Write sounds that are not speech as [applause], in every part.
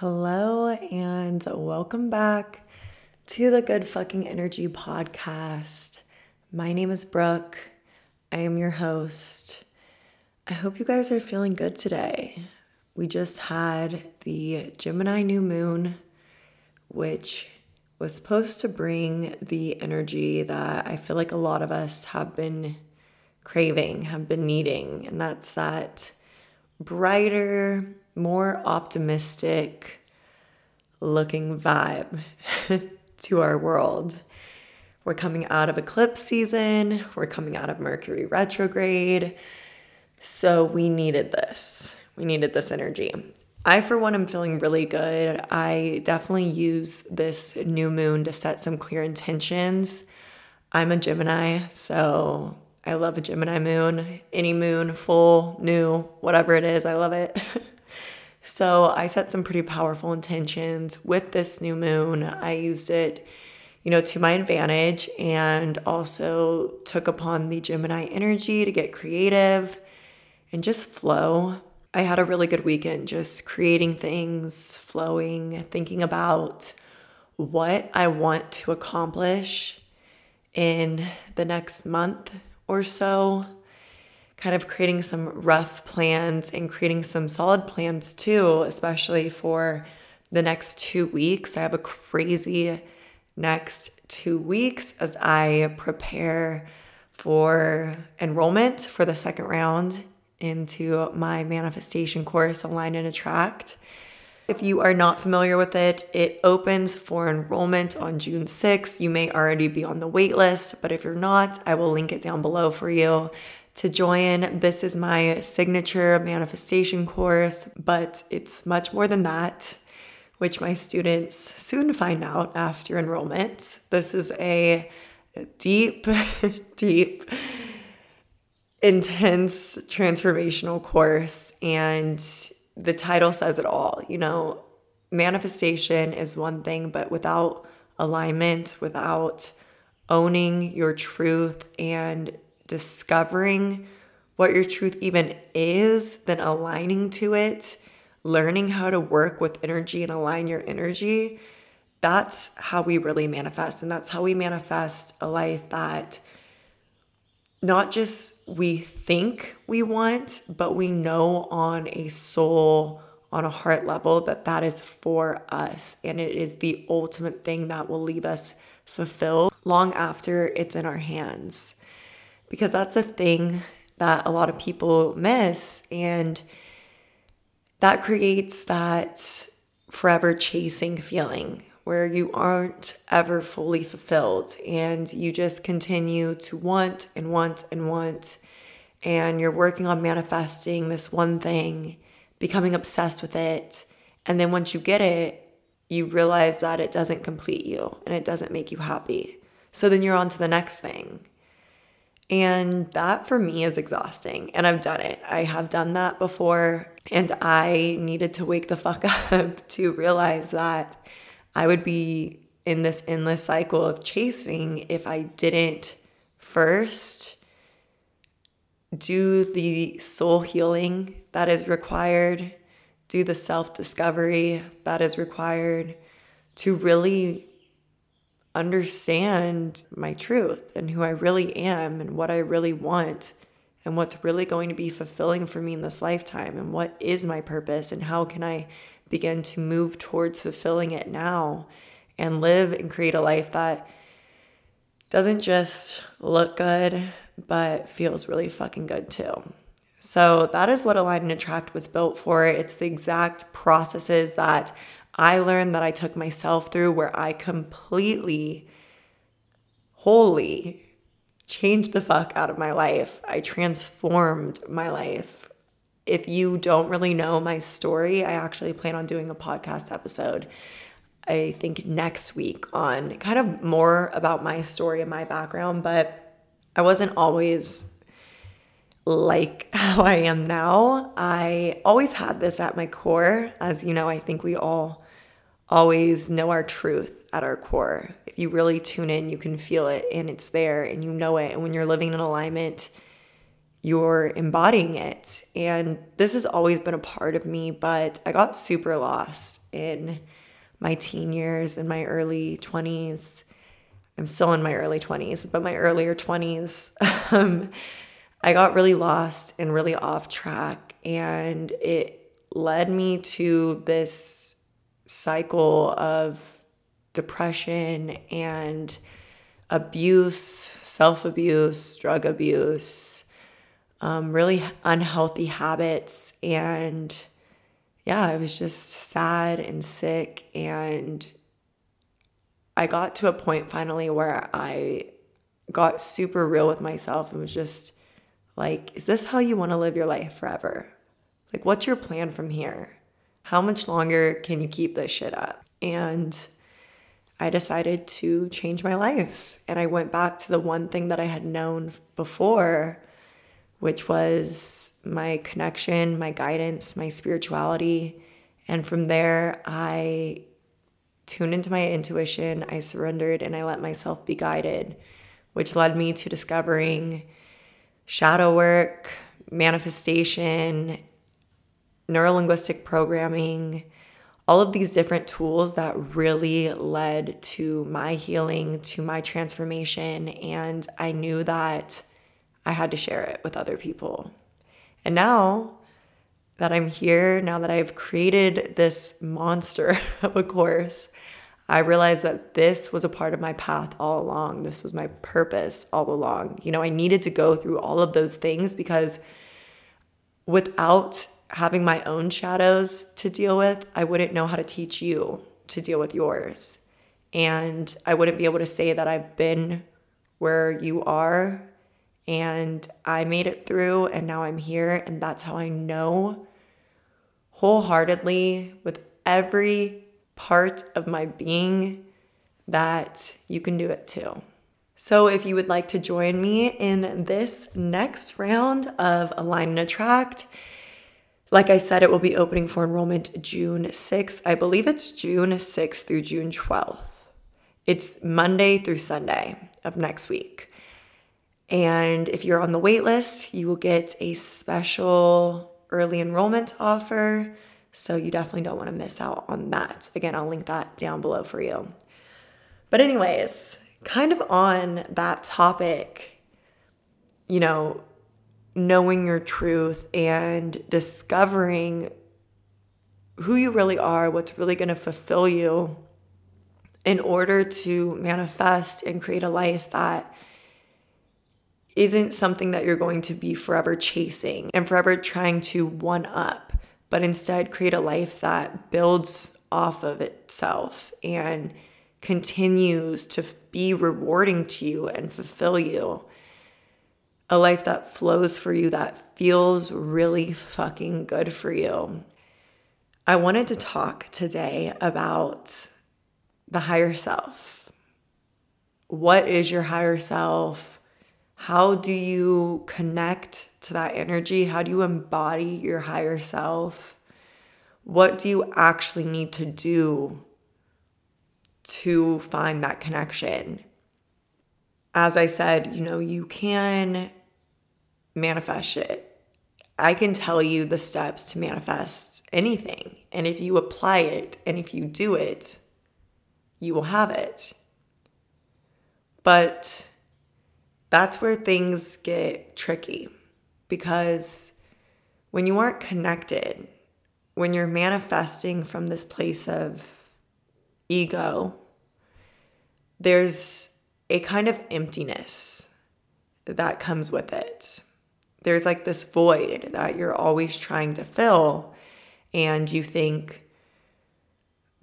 Hello, and welcome back to the Good Fucking Energy podcast. My name is Brooke. I am your host. I hope you guys are feeling good today. We just had the Gemini new moon, which was supposed to bring the energy that I feel like a lot of us have been craving, have been needing, and that's that brighter, more optimistic looking vibe [laughs] to our world. We're coming out of eclipse season, we're coming out of Mercury retrograde. So we needed this. We needed this energy. I, for one, am feeling really good. I definitely use this new moon to set some clear intentions. I'm a Gemini, so I love a Gemini moon. Any moon, full, new, whatever it is, I love it. [laughs] so I set some pretty powerful intentions with this new moon. I used it, you know, to my advantage and also took upon the Gemini energy to get creative and just flow. I had a really good weekend just creating things, flowing, thinking about what I want to accomplish in the next month or so, kind of creating some rough plans and creating some solid plans too, especially for the next two weeks. I have a crazy next two weeks as I prepare for enrollment for the second round into my manifestation course, Align and Attract. If you are not familiar with it, it opens for enrollment on June 6th. You may already be on the wait list, but if you're not, I will link it down below for you to join. This is my signature manifestation course, but it's much more than that, which my students soon find out after enrollment. This is a deep, [laughs] deep, intense transformational course and the title says it all. You know, manifestation is one thing, but without alignment, without owning your truth and discovering what your truth even is, then aligning to it, learning how to work with energy and align your energy, that's how we really manifest. And that's how we manifest a life that not just we think we want, but we know on a soul, on a heart level that that is for us. And it is the ultimate thing that will leave us fulfilled long after it's in our hands. Because that's a thing that a lot of people miss. And that creates that forever chasing feeling where you aren't ever fully fulfilled and you just continue to want and want and want. And you're working on manifesting this one thing, becoming obsessed with it. And then once you get it, you realize that it doesn't complete you and it doesn't make you happy. So then you're on to the next thing. And that for me is exhausting. And I've done it. I have done that before. And I needed to wake the fuck [laughs] up to realize that I would be in this endless cycle of chasing if I didn't first do the soul healing that is required, do the self discovery that is required to really understand my truth and who I really am and what I really want and what's really going to be fulfilling for me in this lifetime and what is my purpose and how can I begin to move towards fulfilling it now and live and create a life that doesn't just look good, but feels really fucking good too. So that is what Align and Attract was built for. It's the exact processes that I learned that I took myself through where I completely, wholly changed the fuck out of my life. I transformed my life if you don't really know my story, I actually plan on doing a podcast episode, I think next week on kind of more about my story and my background, but I wasn't always like [laughs] how I am now. I always had this at my core. As you know, I think we all always know our truth at our core. If you really tune in, you can feel it and it's there and you know it. And when you're living in alignment, you're embodying it. And this has always been a part of me, but I got super lost in my teen years and my early 20s. I'm still in my early 20s, but my earlier 20s, [laughs] um, I got really lost and really off track. And it led me to this cycle of depression and abuse, self abuse, drug abuse, um, really unhealthy habits. And yeah, I was just sad and sick. And I got to a point finally where I got super real with myself and was just like, is this how you want to live your life forever? Like, what's your plan from here? How much longer can you keep this shit up? And I decided to change my life. And I went back to the one thing that I had known before, which was my connection, my guidance, my spirituality. And from there, I tuned into my intuition, I surrendered, and I let myself be guided, which led me to discovering shadow work, manifestation, neurolinguistic programming all of these different tools that really led to my healing, to my transformation. And I knew that I had to share it with other people. And now that I'm here, now that I've created this monster [laughs] of a course, I realized that this was a part of my path all along. This was my purpose all along. You know, I needed to go through all of those things because without having my own shadows to deal with, I wouldn't know how to teach you to deal with yours. And I wouldn't be able to say that I've been where you are and I made it through and now I'm here. And that's how I know wholeheartedly with every part of my being that you can do it too. So, if you would like to join me in this next round of Align and Attract, like I said, it will be opening for enrollment June 6th. I believe it's June 6th through June 12th. It's Monday through Sunday of next week. And if you're on the wait list, you will get a special early enrollment offer. So you definitely don't want to miss out on that. Again, I'll link that down below for you. But, anyways, kind of on that topic, you know, knowing your truth and discovering who you really are, what's really going to fulfill you in order to manifest and create a life that isn't something that you're going to be forever chasing and forever trying to one up, but instead create a life that builds off of itself and continues to be rewarding to you and fulfill you a life that flows for you, that feels really fucking good for you. I wanted to talk today about the higher self. What is your higher self? How do you connect to that energy? How do you embody your higher self? What do you actually need to do to find that connection? As I said, you know, you can manifest it. I can tell you the steps to manifest anything. And if you apply it and if you do it, you will have it. But that's where things get tricky because when you aren't connected, when you're manifesting from this place of ego, there's a kind of emptiness that comes with it there's like this void that you're always trying to fill. And you think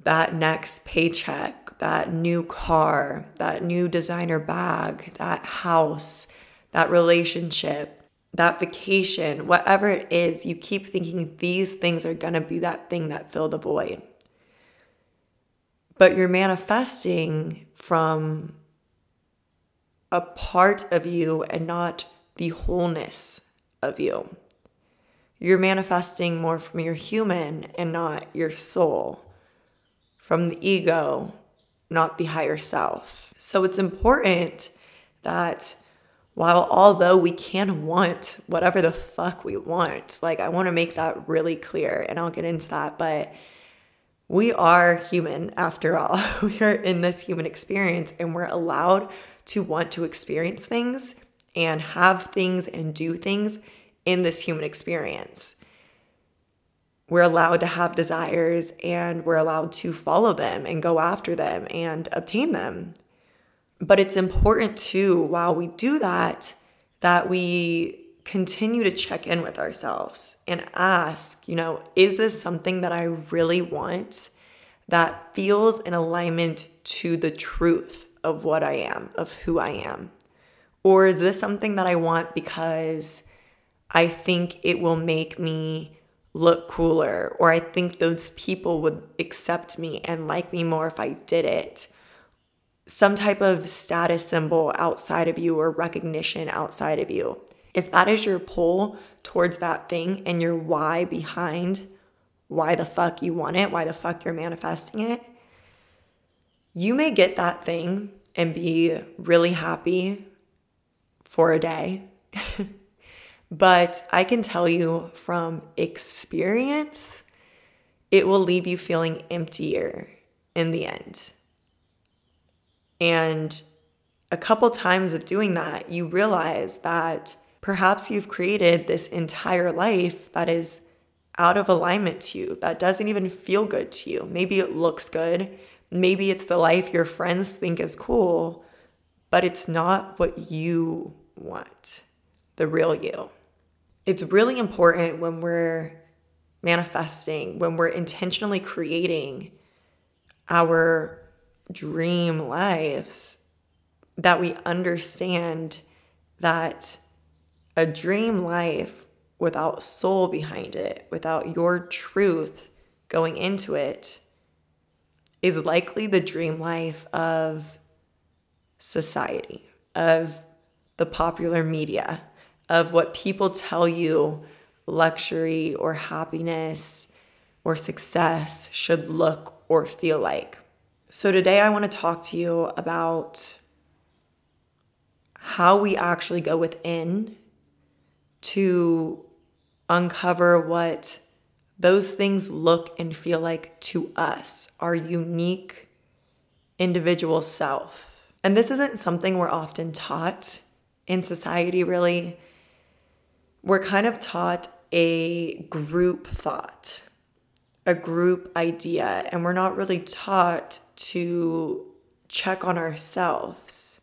that next paycheck, that new car, that new designer bag, that house, that relationship, that vacation, whatever it is, you keep thinking these things are going to be that thing that fill the void. But you're manifesting from a part of you and not the wholeness of you. You're manifesting more from your human and not your soul, from the ego, not the higher self. So it's important that while although we can want whatever the fuck we want, like I want to make that really clear and I'll get into that, but we are human after all. [laughs] we are in this human experience and we're allowed to want to experience things and have things and do things in this human experience. We're allowed to have desires and we're allowed to follow them and go after them and obtain them. But it's important too, while we do that, that we continue to check in with ourselves and ask, you know, is this something that I really want that feels in alignment to the truth of what I am, of who I am? Or is this something that I want because I think it will make me look cooler, or I think those people would accept me and like me more if I did it? some type of status symbol outside of you or recognition outside of you. If that is your pull towards that thing and your why behind why the fuck you want it, why the fuck you're manifesting it, you may get that thing and be really happy for a day. [laughs] but I can tell you from experience, it will leave you feeling emptier in the end. And a couple times of doing that, you realize that perhaps you've created this entire life that is out of alignment to you, that doesn't even feel good to you. Maybe it looks good. Maybe it's the life your friends think is cool, but it's not what you want, the real you. It's really important when we're manifesting, when we're intentionally creating our dream lives that we understand that a dream life without soul behind it, without your truth going into it, is likely the dream life of society, of the popular media, of what people tell you luxury or happiness or success should look or feel like. So, today I want to talk to you about how we actually go within to uncover what those things look and feel like to us, our unique individual self. And this isn't something we're often taught in society, really. We're kind of taught a group thought a group idea and we're not really taught to check on ourselves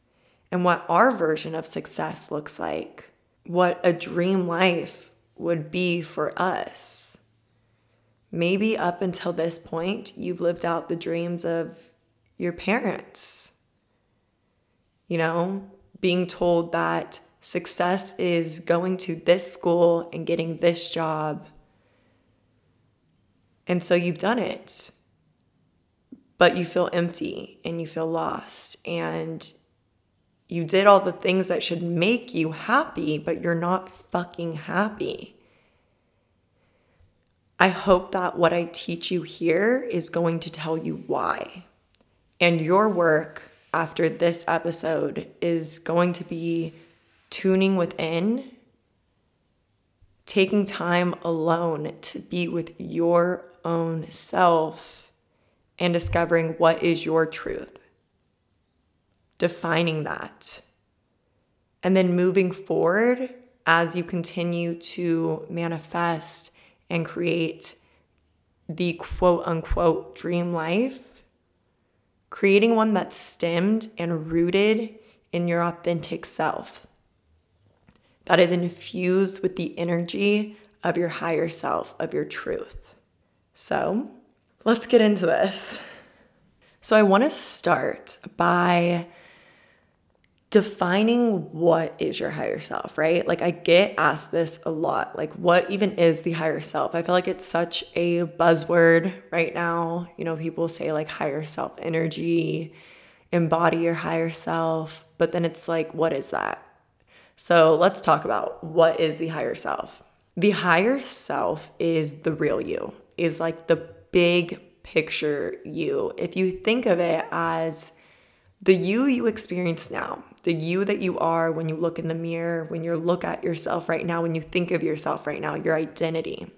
and what our version of success looks like, what a dream life would be for us. Maybe up until this point, you've lived out the dreams of your parents. You know, being told that success is going to this school and getting this job and so you've done it, but you feel empty and you feel lost. And you did all the things that should make you happy, but you're not fucking happy. I hope that what I teach you here is going to tell you why. And your work after this episode is going to be tuning within taking time alone to be with your own self and discovering what is your truth, defining that, and then moving forward as you continue to manifest and create the quote unquote dream life, creating one that's stemmed and rooted in your authentic self that is infused with the energy of your higher self, of your truth. So let's get into this. So I want to start by defining what is your higher self, right? Like I get asked this a lot. Like what even is the higher self? I feel like it's such a buzzword right now. You know, people say like higher self energy, embody your higher self, but then it's like what is that? So let's talk about what is the higher self. The higher self is the real you, is like the big picture you. If you think of it as the you you experience now, the you that you are when you look in the mirror, when you look at yourself right now, when you think of yourself right now, your identity,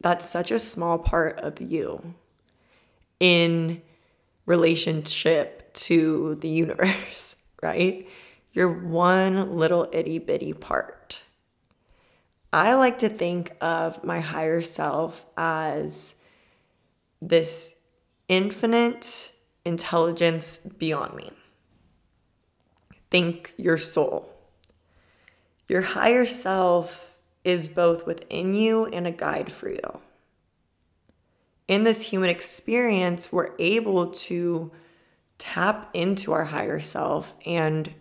that's such a small part of you in relationship to the universe, [laughs] right? You're one little itty bitty part. I like to think of my higher self as this infinite intelligence beyond me. Think your soul. Your higher self is both within you and a guide for you. In this human experience, we're able to tap into our higher self and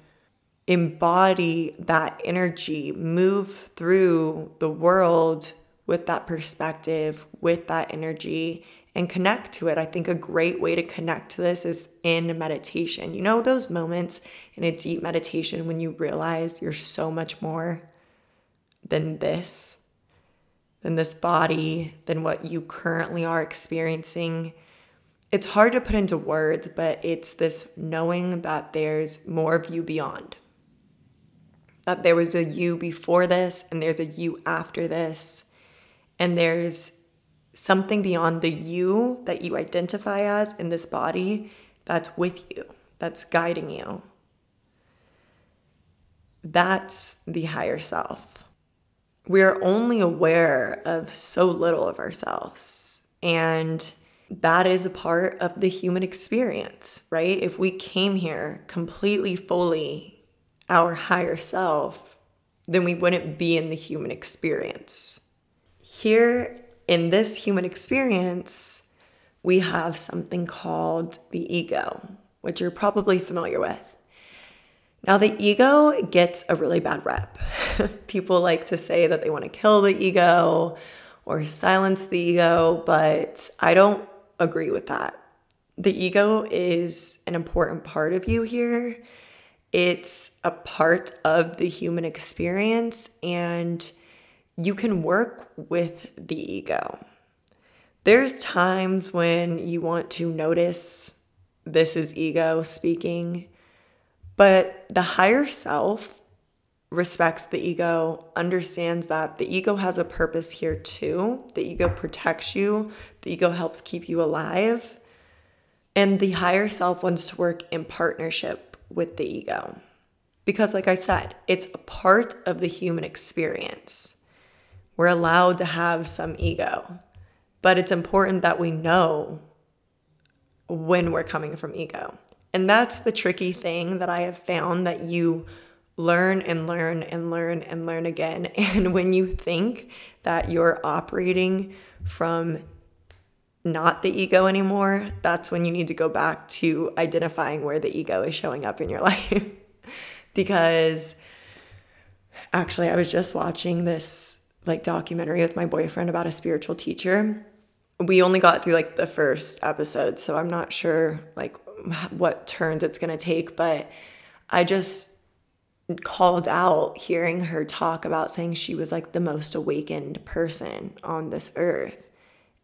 embody that energy, move through the world with that perspective, with that energy, and connect to it. I think a great way to connect to this is in meditation. You know, those moments in a deep meditation when you realize you're so much more than this, than this body, than what you currently are experiencing. It's hard to put into words, but it's this knowing that there's more of you beyond. That there was a you before this, and there's a you after this, and there's something beyond the you that you identify as in this body that's with you, that's guiding you. That's the higher self. We're only aware of so little of ourselves. And that is a part of the human experience, right? If we came here completely fully our higher self, then we wouldn't be in the human experience. Here in this human experience, we have something called the ego, which you're probably familiar with. Now, the ego gets a really bad rep. [laughs] People like to say that they want to kill the ego or silence the ego, but I don't agree with that. The ego is an important part of you here. It's a part of the human experience, and you can work with the ego. There's times when you want to notice this is ego speaking, but the higher self respects the ego, understands that the ego has a purpose here too. The ego protects you, the ego helps keep you alive. And the higher self wants to work in partnership with the ego. Because, like I said, it's a part of the human experience. We're allowed to have some ego, but it's important that we know when we're coming from ego. And that's the tricky thing that I have found that you learn and learn and learn and learn again. [laughs] And when you think that you're operating from not the ego anymore, that's when you need to go back to identifying where the ego is showing up in your [laughs] life. because actually, I was just watching this like documentary with my boyfriend about a spiritual teacher. We only got through like the first episode, so I'm not sure like what turns it's going to take, but I just called out hearing her talk about saying she was like the most awakened person on this earth.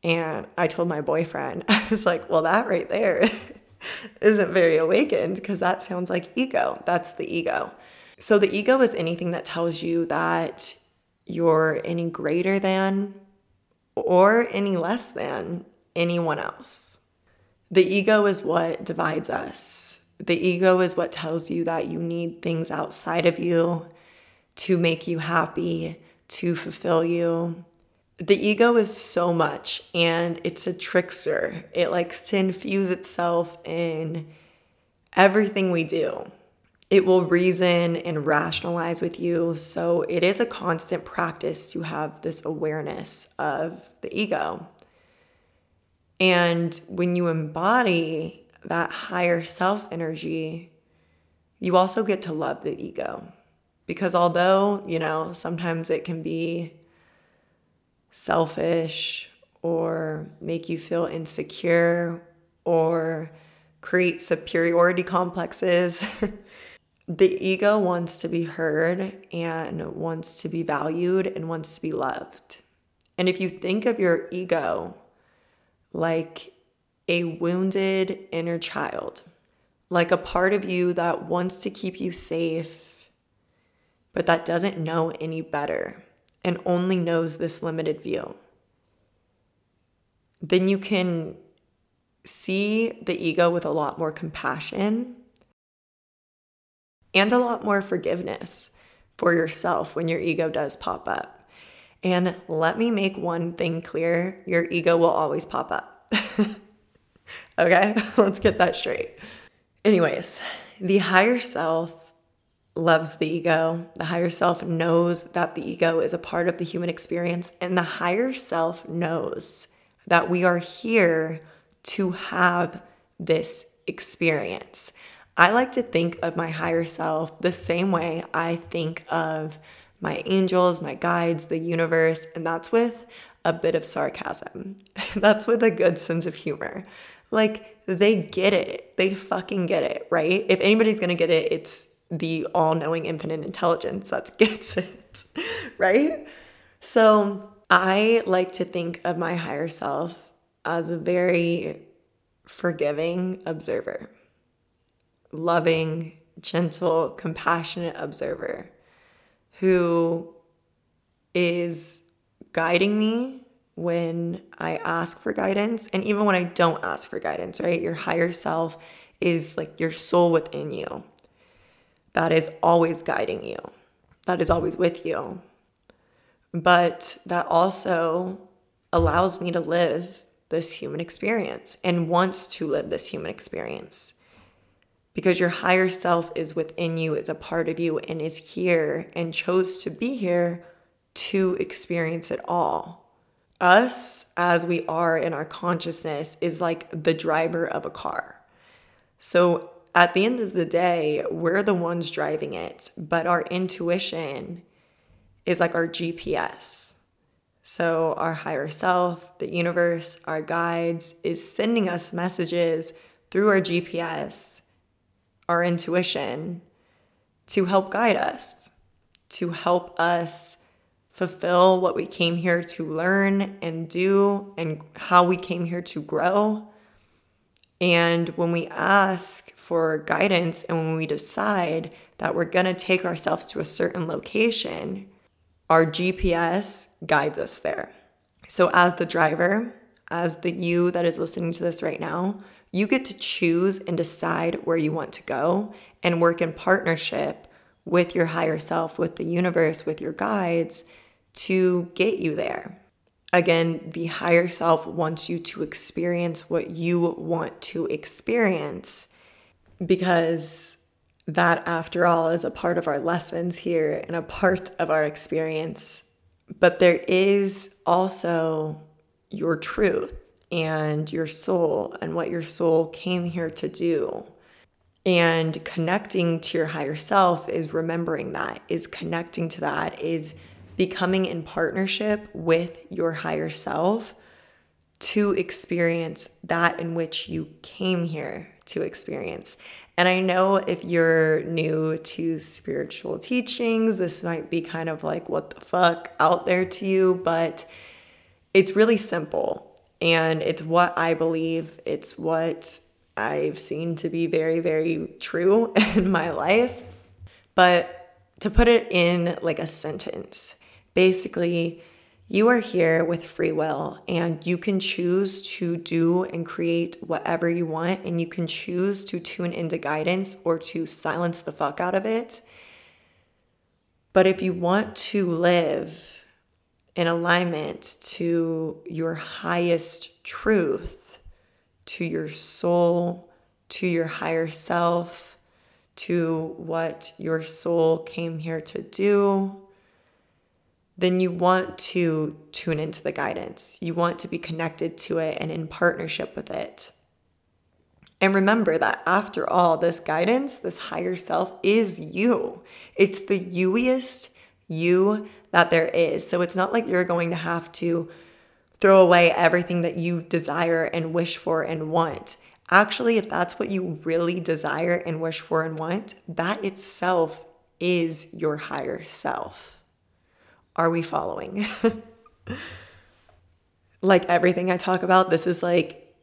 And I told my boyfriend, [laughs] I was like, well, that right there [laughs] isn't very awakened because that sounds like ego. That's the ego. So the ego is anything that tells you that you're any greater than or any less than anyone else. The ego is what divides us. The ego is what tells you that you need things outside of you to make you happy, to fulfill you. The ego is so much and it's a trickster. It likes to infuse itself in everything we do it will reason and rationalize with you. So it is a constant practice to have this awareness of the ego. And when you embody that higher self energy, you also get to love the ego. Because although, you know, sometimes it can be selfish or make you feel insecure or create superiority complexes. [laughs] the ego wants to be heard and wants to be valued and wants to be loved. And if you think of your ego like a wounded inner child, like a part of you that wants to keep you safe, but that doesn't know any better and only knows this limited view, then you can see the ego with a lot more compassion and a lot more forgiveness for yourself when your ego does pop up. And let me make one thing clear your ego will always pop up. [laughs] okay, [laughs] let's get that straight. Anyways, the higher self loves the ego. The higher self knows that the ego is a part of the human experience, and the higher self knows that we are here to have this experience. I like to think of my higher self the same way I think of my angels, my guides, the universe, and that's with a bit of sarcasm. [laughs] that's with a good sense of humor. Like they get it. They fucking get it, right? If anybody's gonna get it, it's the all knowing infinite intelligence that [laughs] gets it, right? So I like to think of my higher self as a very forgiving observer loving, gentle, compassionate observer who is guiding me when I ask for guidance and even when I don't ask for guidance, right? Your higher self is like your soul within you that is always guiding you, that is always with you. But that also allows me to live this human experience and wants to live this human experience because your higher self is within you, is a part of you, and is here and chose to be here to experience it all. Us, as we are in our consciousness, is like the driver of a car. So at the end of the day, we're the ones driving it, but our intuition is like our GPS. So, our higher self, the universe, our guides is sending us messages through our GPS our intuition to help guide us, to help us fulfill what we came here to learn and do, and how we came here to grow. And when we ask for guidance and when we decide that we're going to take ourselves to a certain location, our GPS guides us there. So, as the driver, as the you that is listening to this right now, you get to choose and decide where you want to go and work in partnership with your higher self, with the universe, with your guides to get you there. Again, the higher self wants you to experience what you want to experience because that, after all, is a part of our lessons here and a part of our experience. But there is also your truth and your soul and what your soul came here to do. And connecting to your higher self is remembering that, is connecting to that, is becoming in partnership with your higher self to experience that in which you came here to experience. And I know if you're new to spiritual teachings, this might be kind of like what the fuck out there to you, but it's really simple. And it's what I believe, it's what I've seen to be very, very true [laughs] in my life. But to put it in like a sentence, basically, you are here with free will and you can choose to do and create whatever you want, and you can choose to tune into guidance or to silence the fuck out of it. But if you want to live in alignment to your highest truth, to your soul, to your higher self, to what your soul came here to do, then you want to tune into the guidance. You want to be connected to it and in partnership with it. And remember that after all, this guidance, this higher self is you. It's the youiest you that there is. So it's not like you're going to have to throw away everything that you desire and wish for and want. Actually, if that's what you really desire and wish for and want, that itself is your higher self. Are we following? [laughs] like everything I talk about, this is like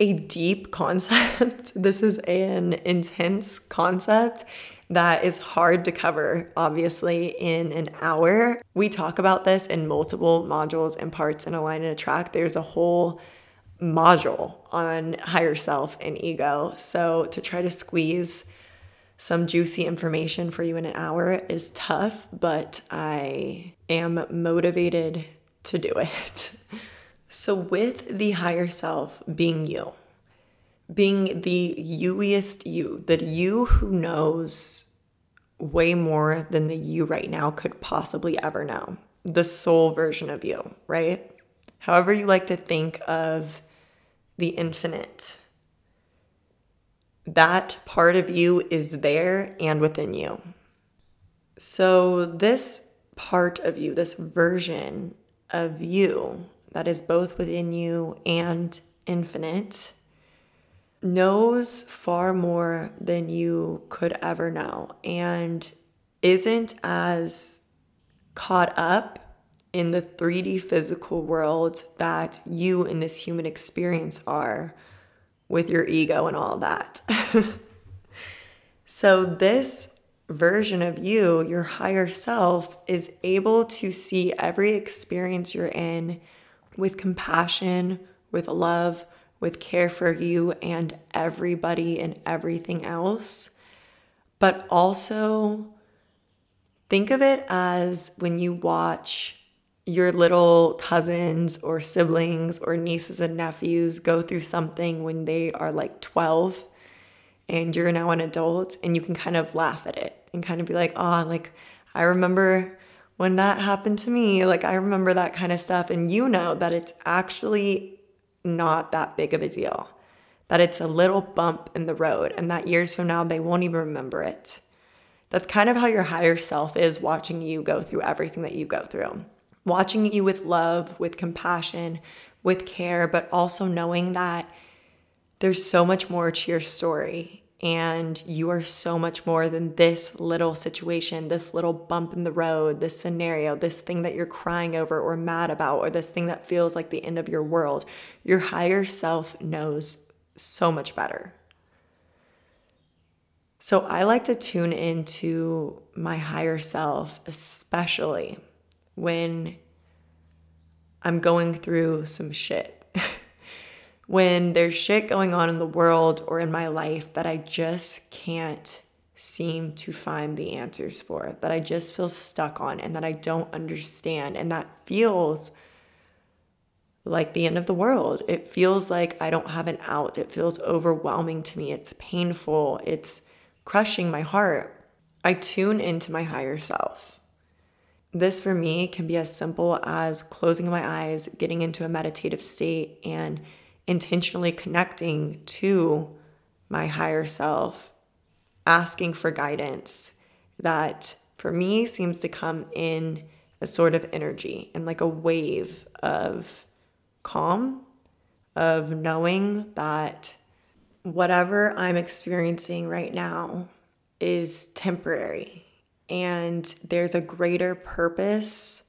a deep concept. [laughs] this is an intense concept that is hard to cover, obviously, in an hour. We talk about this in multiple modules and parts in Align and Attract. There's a whole module on higher self and ego. So to try to squeeze some juicy information for you in an hour is tough, but I am motivated to do it. [laughs] So, with the higher self being you, being the youiest you, that you who knows way more than the you right now could possibly ever know, the soul version of you, right? However, you like to think of the infinite, that part of you is there and within you. So, this part of you, this version of you that is both within you and infinite, knows far more than you could ever know and isn't as caught up in the 3D physical world that you in this human experience are with your ego and all that. [laughs] so, this version of you, your higher self, is able to see every experience you're in with compassion, with love, with care for you and everybody and everything else. But also think of it as when you watch your little cousins or siblings or nieces and nephews go through something when they are like 12 and you're now an adult and you can kind of laugh at it and kind of be like, oh, like I remember when that happened to me. Like I remember that kind of stuff. And you know that it's actually not that big of a deal, that it's a little bump in the road and that years from now they won't even remember it. That's kind of how your higher self is watching you go through everything that you go through watching you with love, with compassion, with care, but also knowing that there's so much more to your story and you are so much more than this little situation, this little bump in the road, this scenario, this thing that you're crying over or mad about, or this thing that feels like the end of your world. Your higher self knows so much better. So I like to tune into my higher self, especially when I'm going through some shit. [laughs] when there's shit going on in the world or in my life that I just can't seem to find the answers for, that I just feel stuck on and that I don't understand. And that feels like the end of the world. It feels like I don't have an out. It feels overwhelming to me. It's painful. It's crushing my heart. I tune into my higher self. This for me can be as simple as closing my eyes, getting into a meditative state, and intentionally connecting to my higher self, asking for guidance that for me seems to come in a sort of energy and like a wave of calm, of knowing that whatever I'm experiencing right now is temporary and there's a greater purpose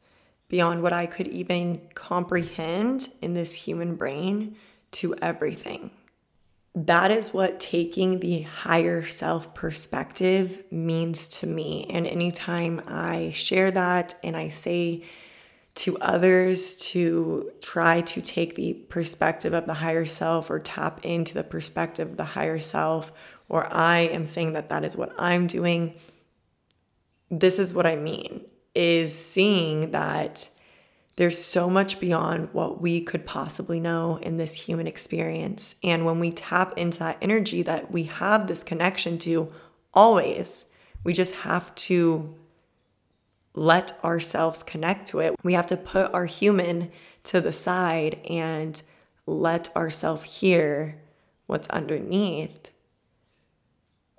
beyond what I could even comprehend in this human brain to everything. That is what taking the higher self perspective means to me. And anytime I share that and I say to others to try to take the perspective of the higher self or tap into the perspective of the higher self, or I am saying that that is what I'm doing, this is what I mean is seeing that there's so much beyond what we could possibly know in this human experience. And when we tap into that energy that we have this connection to always, we just have to let ourselves connect to it. We have to put our human to the side and let ourselves hear what's underneath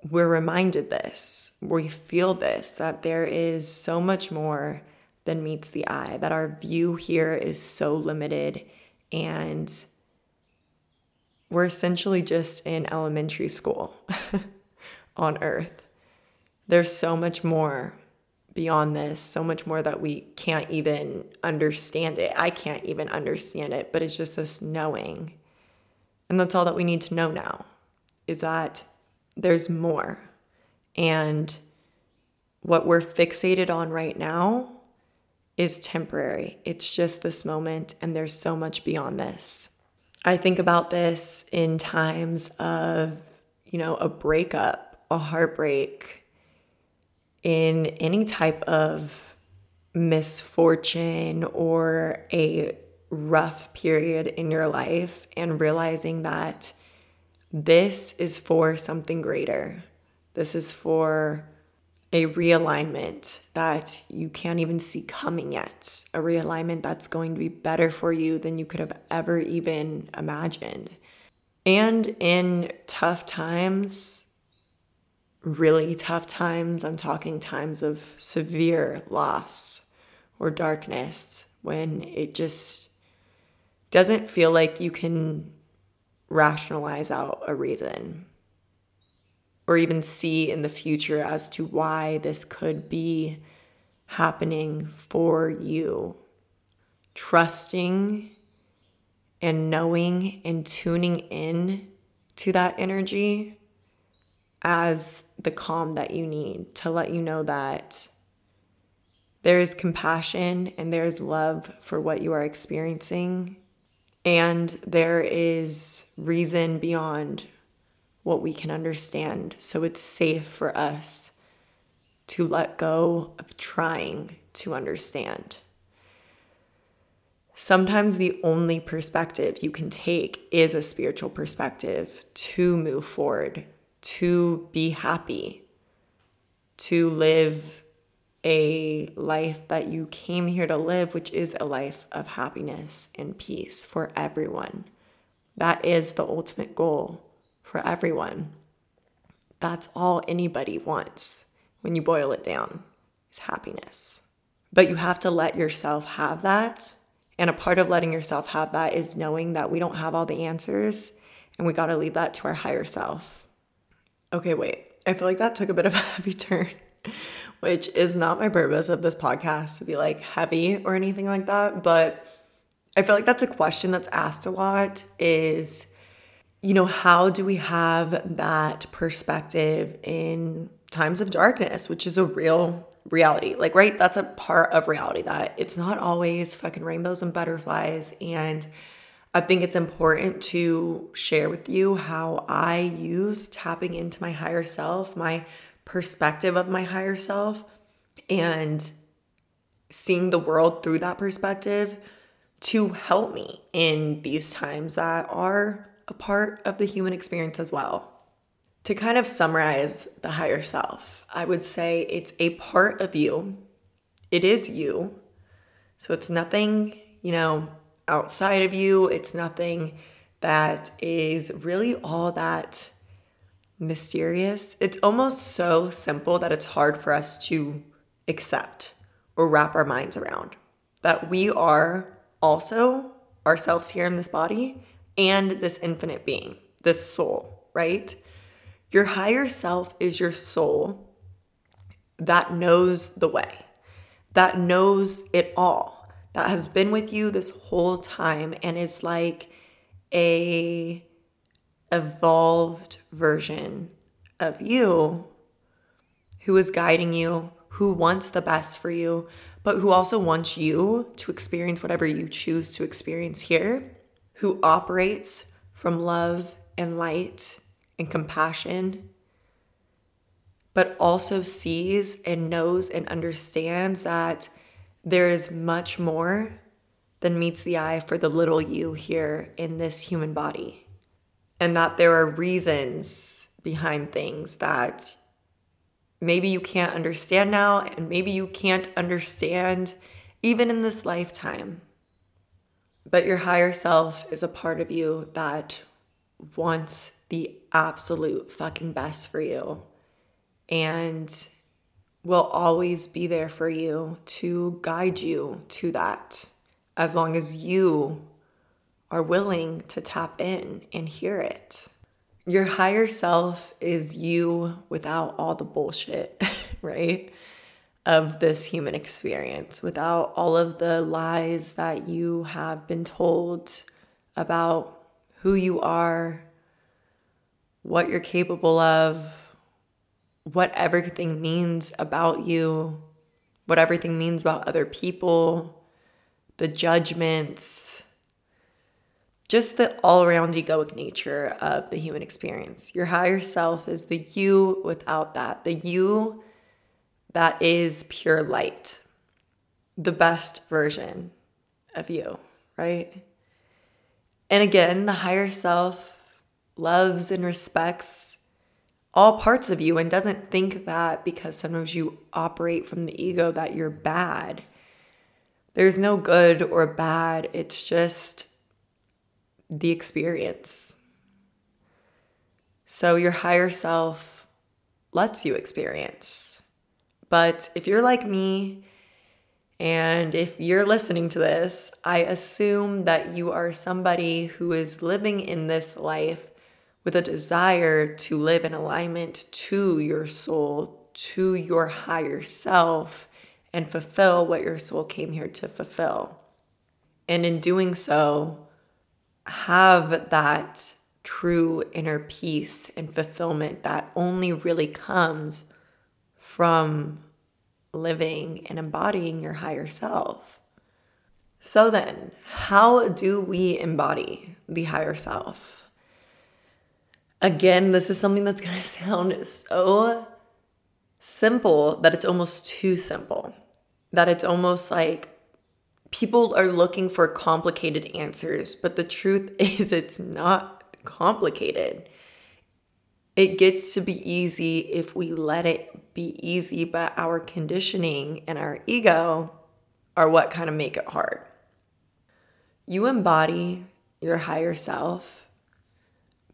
we're reminded this, we feel this, that there is so much more than meets the eye, that our view here is so limited and we're essentially just in elementary school [laughs] on earth. There's so much more beyond this, so much more that we can't even understand it. I can't even understand it, but it's just this knowing And that's all that we need to know now is that there's more. And what we're fixated on right now is temporary. It's just this moment, and there's so much beyond this. I think about this in times of, you know, a breakup, a heartbreak, in any type of misfortune or a rough period in your life, and realizing that this is for something greater. This is for a realignment that you can't even see coming yet, a realignment that's going to be better for you than you could have ever even imagined. And in tough times, really tough times, I'm talking times of severe loss or darkness, when it just doesn't feel like you can rationalize out a reason or even see in the future as to why this could be happening for you. Trusting and knowing and tuning in to that energy as the calm that you need to let you know that there is compassion and there is love for what you are experiencing, and there is reason beyond what we can understand. So it's safe for us to let go of trying to understand. Sometimes the only perspective you can take is a spiritual perspective to move forward, to be happy, to live a life that you came here to live, which is a life of happiness and peace for everyone. That is the ultimate goal for everyone. That's all anybody wants when you boil it down is happiness. But you have to let yourself have that. And a part of letting yourself have that is knowing that we don't have all the answers and we got to leave that to our higher self. Okay, wait. I feel like that took a bit of a [laughs] heavy turn, which is not my purpose of this podcast to be like heavy or anything like that, but I feel like that's a question that's asked a lot is you know, how do we have that perspective in times of darkness, which is a real reality? Like, right? That's a part of reality that it's not always fucking rainbows and butterflies. And I think it's important to share with you how I use tapping into my higher self, my perspective of my higher self, and seeing the world through that perspective to help me in these times that are a part of the human experience as well. To kind of summarize the higher self, I would say it's a part of you. It is you. So it's nothing, you know, outside of you. It's nothing that is really all that mysterious. It's almost so simple that it's hard for us to accept or wrap our minds around that we are also ourselves here in this body and this infinite being, this soul, right? Your higher self is your soul that knows the way, that knows it all, that has been with you this whole time and is like a evolved version of you who is guiding you, who wants the best for you, but who also wants you to experience whatever you choose to experience here who operates from love and light and compassion, but also sees and knows and understands that there is much more than meets the eye for the little you here in this human body. And that there are reasons behind things that maybe you can't understand now, and maybe you can't understand even in this lifetime. But your higher self is a part of you that wants the absolute fucking best for you and will always be there for you to guide you to that as long as you are willing to tap in and hear it. Your higher self is you without all the bullshit, [laughs] right? Of this human experience, without all of the lies that you have been told about who you are, what you're capable of, what everything means about you, what everything means about other people, the judgments, just the all around egoic nature of the human experience. Your higher self is the you without that, the you that is pure light, the best version of you, right? And again, the higher self loves and respects all parts of you and doesn't think that because sometimes you operate from the ego that you're bad. There's no good or bad, it's just the experience. So your higher self lets you experience. But if you're like me, and if you're listening to this, I assume that you are somebody who is living in this life with a desire to live in alignment to your soul, to your higher self, and fulfill what your soul came here to fulfill. And in doing so, have that true inner peace and fulfillment that only really comes from living and embodying your higher self. So, then, how do we embody the higher self? Again, this is something that's going [laughs] to sound so simple that it's almost too simple. That it's almost like people are looking for complicated answers, but the truth [laughs] is, it's not complicated. It gets to be easy if we let it be easy, but our conditioning and our ego are what kind of make it hard. You embody your higher self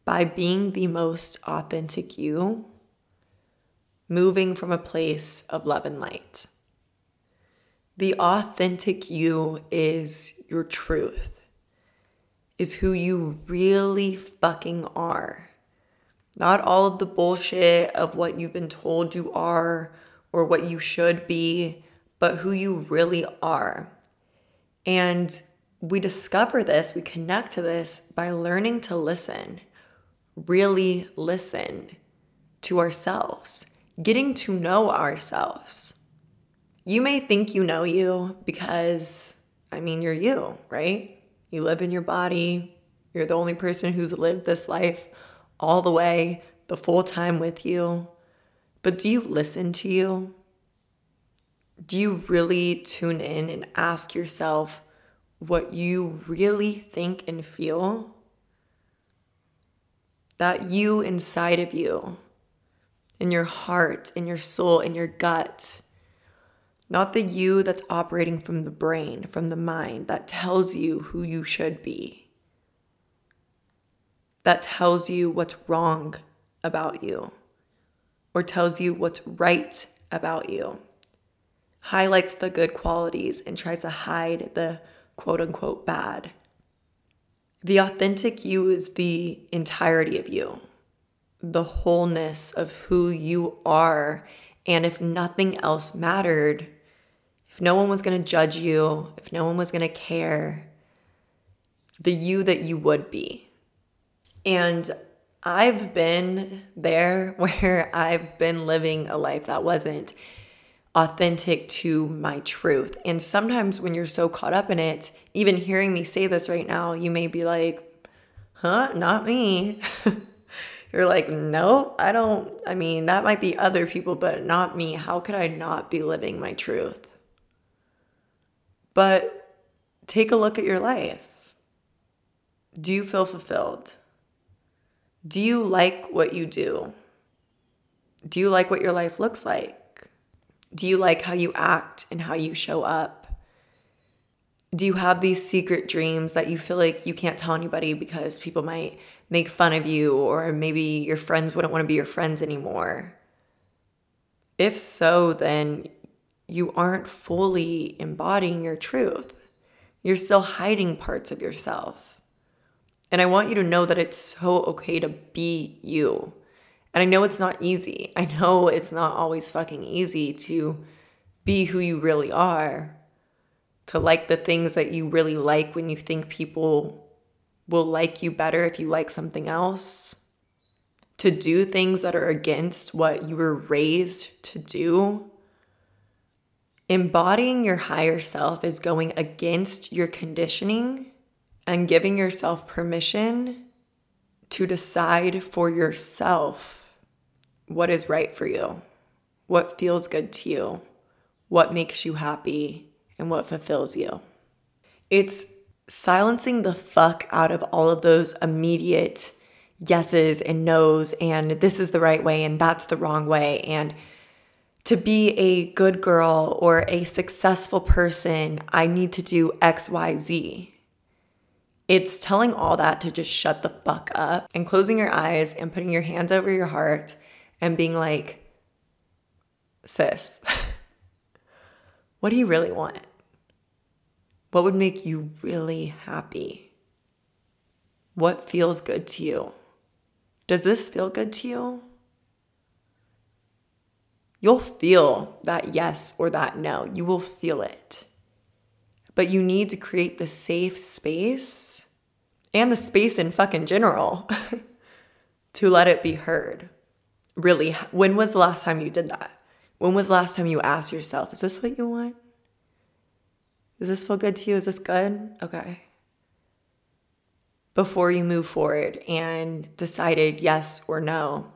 by being the most authentic you, moving from a place of love and light. The authentic you is your truth, is who you really fucking are. Not all of the bullshit of what you've been told you are or what you should be, but who you really are. And we discover this, we connect to this by learning to listen, really listen to ourselves, getting to know ourselves. You may think you know you because, I mean, you're you, right? You live in your body. You're the only person who's lived this life all the way, the full time with you. But do you listen to you? Do you really tune in and ask yourself what you really think and feel? That you inside of you, in your heart, in your soul, in your gut, not the you that's operating from the brain, from the mind, that tells you who you should be, that tells you what's wrong about you, or tells you what's right about you, highlights the good qualities and tries to hide the quote unquote bad. The authentic you is the entirety of you, the wholeness of who you are. And if nothing else mattered, if no one was going to judge you, if no one was going to care, the you that you would be. And I've been there [laughs] where I've been living a life that wasn't authentic to my truth. And sometimes when you're so caught up in it, even hearing me say this right now, you may be like, huh, not me. [laughs] you're like, no, I don't. I mean, that might be other people, but not me. How could I not be living my truth? But take a look at your life. Do you feel fulfilled? Do you like what you do? Do you like what your life looks like? Do you like how you act and how you show up? Do you have these secret dreams that you feel like you can't tell anybody because people might make fun of you or maybe your friends wouldn't want to be your friends anymore? If so, then you aren't fully embodying your truth. You're still hiding parts of yourself. And I want you to know that it's so okay to be you. And I know it's not easy. I know it's not always fucking easy to be who you really are, to like the things that you really like when you think people will like you better if you like something else, to do things that are against what you were raised to do. Embodying your higher self is going against your conditioning and giving yourself permission to decide for yourself what is right for you, what feels good to you, what makes you happy, and what fulfills you. It's silencing the fuck out of all of those immediate yeses and nos, and this is the right way and that's the wrong way. And to be a good girl or a successful person, I need to do X, Y, Z. It's telling all that to just shut the fuck up and closing your eyes and putting your hands over your heart and being like, sis, [laughs] what do you really want? What would make you really happy? What feels good to you? Does this feel good to you? You'll feel that yes or that no. You will feel it. But you need to create the safe space and the space in fucking general [laughs] to let it be heard. Really, when was the last time you did that? When was the last time you asked yourself, is this what you want? Does this feel good to you? Is this good? Okay. Before you move forward and decided yes or no.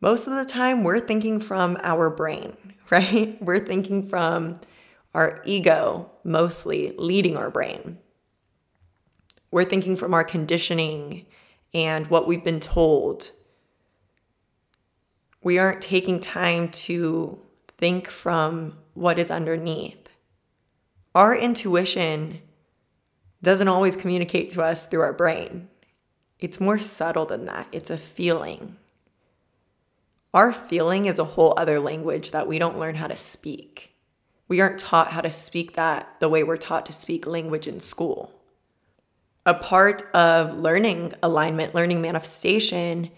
Most of the time, we're thinking from our brain, [laughs] right? We're thinking from our ego, mostly leading our brain. We're thinking from our conditioning and what we've been told. We aren't taking time to think from what is underneath. Our intuition doesn't always communicate to us through our brain. It's more subtle than that. It's a feeling. Our feeling is a whole other language that we don't learn how to speak. We aren't taught how to speak that the way we're taught to speak language in school. A part of learning alignment, learning manifestation,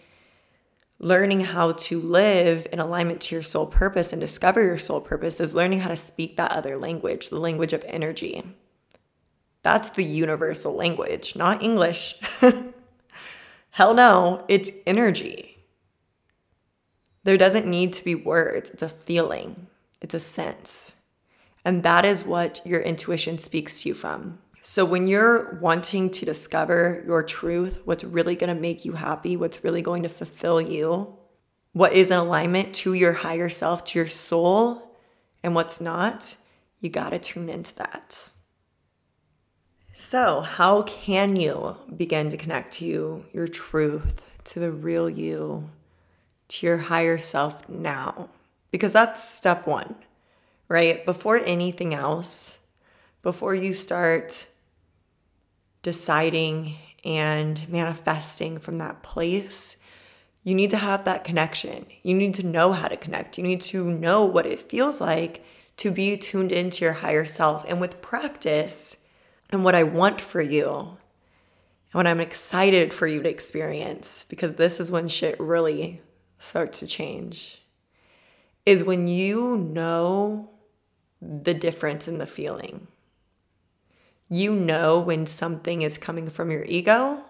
learning how to live in alignment to your soul purpose and discover your soul purpose is learning how to speak that other language, the language of energy. That's the universal language, not English. [laughs] Hell no, it's energy. There doesn't need to be words, it's a feeling, it's a sense. And that is what your intuition speaks to you from. So, when you're wanting to discover your truth, what's really going to make you happy, what's really going to fulfill you, what is in alignment to your higher self, to your soul, and what's not, you got to tune into that. So, how can you begin to connect to your truth, to the real you, to your higher self now? Because that's step one, right? Before anything else, before you start deciding and manifesting from that place, you need to have that connection. You need to know how to connect. You need to know what it feels like to be tuned into your higher self. And with practice and what I want for you, and what I'm excited for you to experience, because this is when shit really starts to change, is when you know the difference in the feeling you know when something is coming from your ego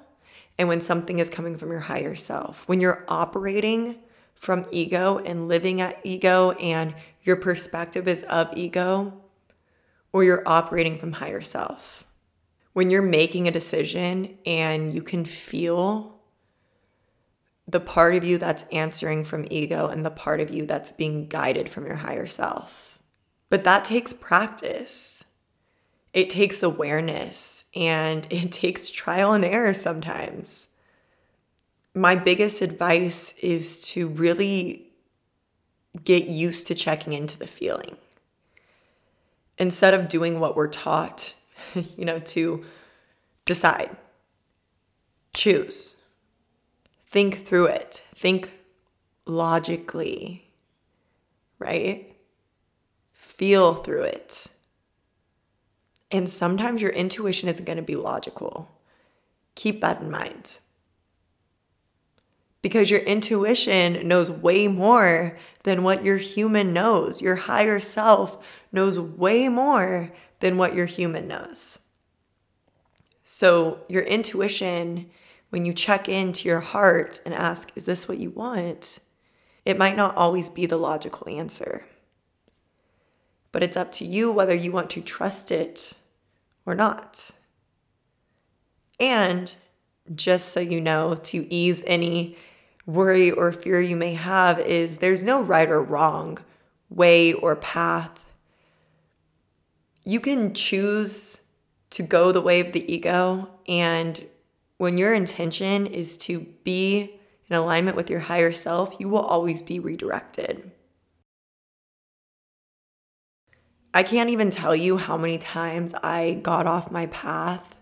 and when something is coming from your higher self. When you're operating from ego and living at ego and your perspective is of ego, or you're operating from higher self. When you're making a decision and you can feel the part of you that's answering from ego and the part of you that's being guided from your higher self. But that takes practice it takes awareness and [laughs] it takes trial and error sometimes. My biggest advice is to really get used to checking into the feeling. Instead of doing what we're taught, [laughs] you know, to decide, choose, think through it, think logically, right? Feel through it and sometimes your intuition isn't going to be logical. Keep that in mind. Because your intuition knows way more than what your human knows. Your higher self knows way more than what your human knows. So, your intuition, when you check into your heart and ask, Is this what you want? it might not always be the logical answer. But it's up to you whether you want to trust it or not. And just so you know, to ease any worry or fear you may have, is there's no right or wrong way or path. You can choose to go the way of the ego. And when your intention is to be in alignment with your higher self, you will always be redirected. I can't even tell you how many times I got off my path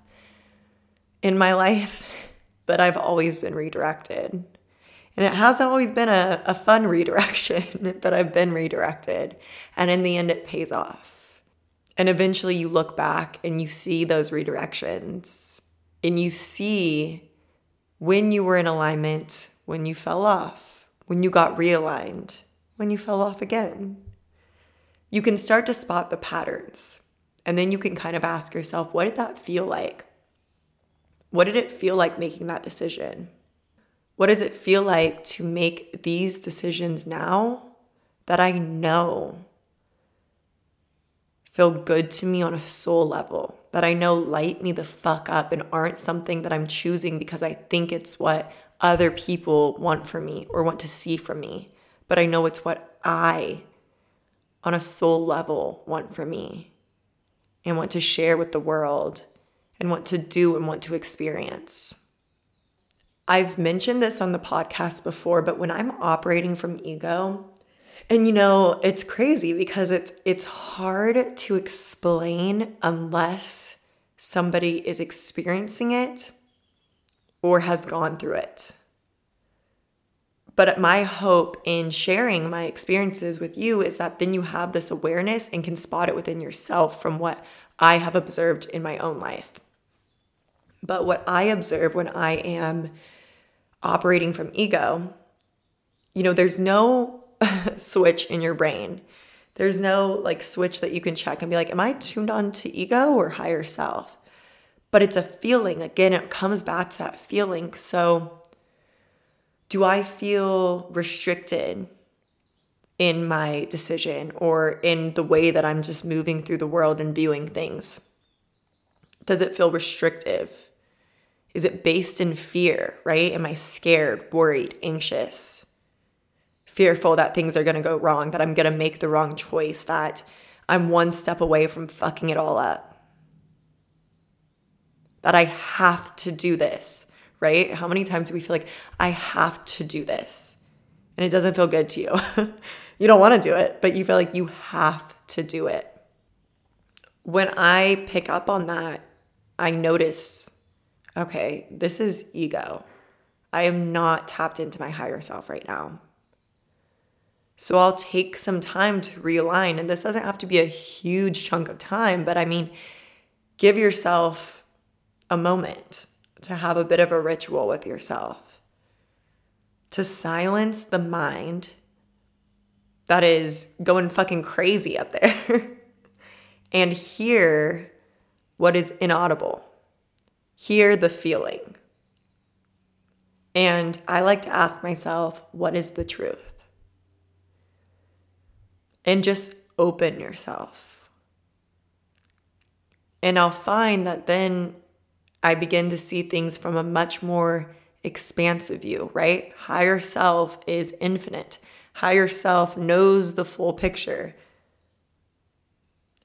in my life, [laughs] but I've always been redirected. And it hasn't always been a, a fun [laughs] redirection, [laughs] but I've been redirected. And in the end, it pays off. And eventually you look back and you see those redirections and you see when you were in alignment, when you fell off, when you got realigned, when you fell off again. You can start to spot the patterns. And then you can kind of ask yourself, what did that feel like? What did it feel like making that decision? What does it feel like to make these decisions now that I know feel good to me on a soul level, that I know light me the fuck up and aren't something that I'm choosing because I think it's what other people want for me or want to see from me, but I know it's what I, on a soul level, want for me and want to share with the world and want to do and want to experience. I've mentioned this on the podcast before, but when I'm operating from ego, and you know, it's crazy because it's it's hard to explain unless somebody is experiencing it or has gone through it. But my hope in sharing my experiences with you is that then you have this awareness and can spot it within yourself from what I have observed in my own life. But what I observe when I am operating from ego, you know, there's no [laughs] switch in your brain. There's no like switch that you can check and be like, am I tuned on to ego or higher self? But it's a feeling. Again, it comes back to that feeling. So, do I feel restricted in my decision or in the way that I'm just moving through the world and viewing things? Does it feel restrictive? Is it based in fear, right? Am I scared, worried, anxious? fearful that things are going to go wrong, that I'm going to make the wrong choice, that I'm one step away from fucking it all up. That I have to do this, right? How many times do we feel like I have to do this? And it doesn't feel good to you. [laughs] you don't want to do it, but you feel like you have to do it. When I pick up on that, I notice okay, this is ego. I am not tapped into my higher self right now. So I'll take some time to realign. And this doesn't have to be a huge chunk of time, but I mean, give yourself a moment to have a bit of a ritual with yourself, to silence the mind that is going fucking crazy up there [laughs] and hear what is inaudible, hear the feeling. And I like to ask myself, what is the truth? and just open yourself. And I'll find that then I begin to see things from a much more expansive view, right? Higher self is infinite. Higher self knows the full picture.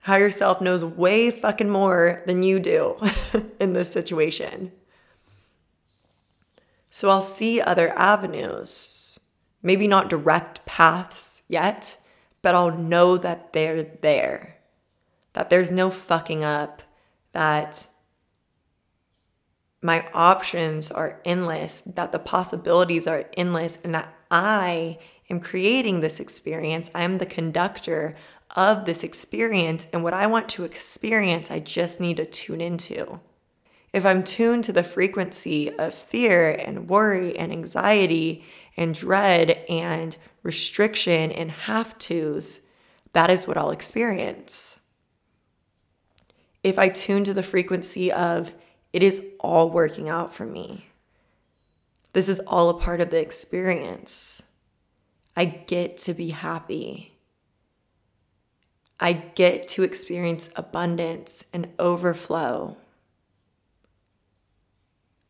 Higher self knows way fucking more than you do [laughs] in this situation. So I'll see other avenues, maybe not direct paths yet, but I'll know that they're there, that there's no fucking up, that my options are endless, that the possibilities are endless, and that I am creating this experience. I'm the conductor of this experience, and what I want to experience, I just need to tune into. If I'm tuned to the frequency of fear and worry and anxiety and dread and restriction and have tos, that is what I'll experience. If I tune to the frequency of It is all working out for me. This is all a part of the experience. I get to be happy. I get to experience abundance and overflow.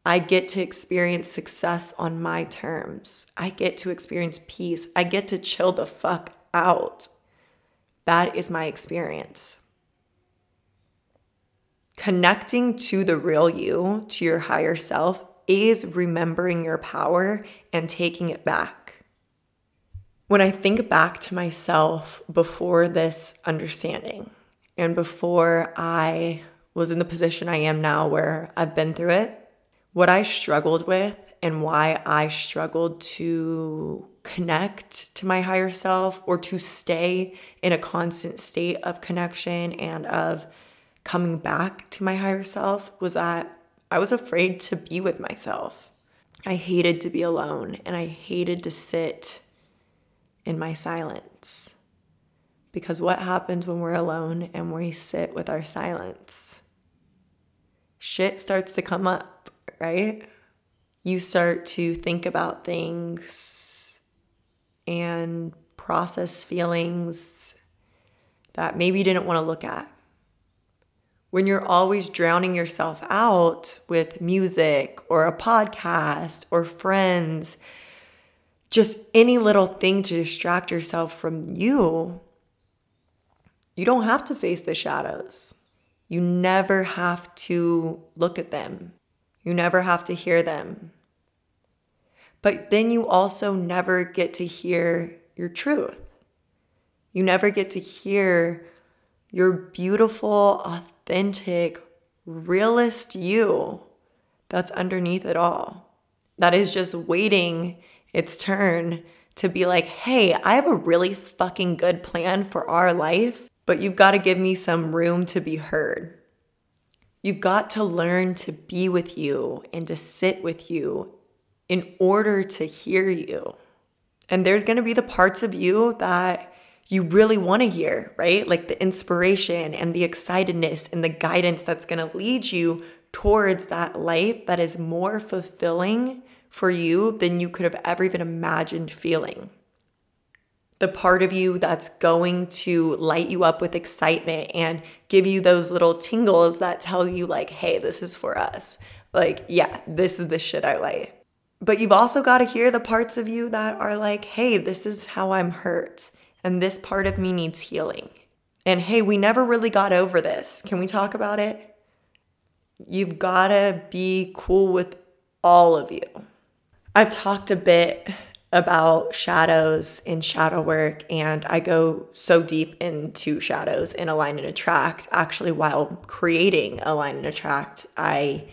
I get to experience success on my terms. I get to experience peace. I get to chill the fuck out. That is my experience. Connecting to the real you, to your higher self, is remembering your power and taking it back. When I think back to myself before this understanding and before I was in the position I am now where I've been through it, what I struggled with and why I struggled to connect to my higher self or to stay in a constant state of connection and of coming back to my higher self was that I was afraid to be with myself. I hated to be alone and I hated to sit in my silence. Because what happens when we're alone and we sit with our silence? Shit starts to come up, right? You start to think about things and process feelings that maybe you didn't want to look at when you're always drowning yourself out with music or a podcast or friends, just any little thing to distract yourself from you, you don't have to face the shadows. You never have to look at them. You never have to hear them. But then you also never get to hear your truth. You never get to hear your beautiful, authentic, realist you that's underneath it all. That is just waiting its turn to be like, hey, I have a really fucking good plan for our life, but you've got to give me some room to be heard. You've got to learn to be with you and to sit with you in order to hear you. And there's going to be the parts of you that you really want to hear, right? Like the inspiration and the excitedness and the guidance that's going to lead you towards that life that is more fulfilling for you than you could have ever even imagined feeling. The part of you that's going to light you up with excitement and give you those little tingles that tell you, like, hey, this is for us. Like, yeah, this is the shit I like. But you've also got to hear the parts of you that are like, hey, this is how I'm hurt and this part of me needs healing. And hey, we never really got over this. Can we talk about it? You've got to be cool with all of you. I've talked a bit about shadows in shadow work, and I go so deep into shadows in Align and Attract. Actually, while creating Align and Attract, I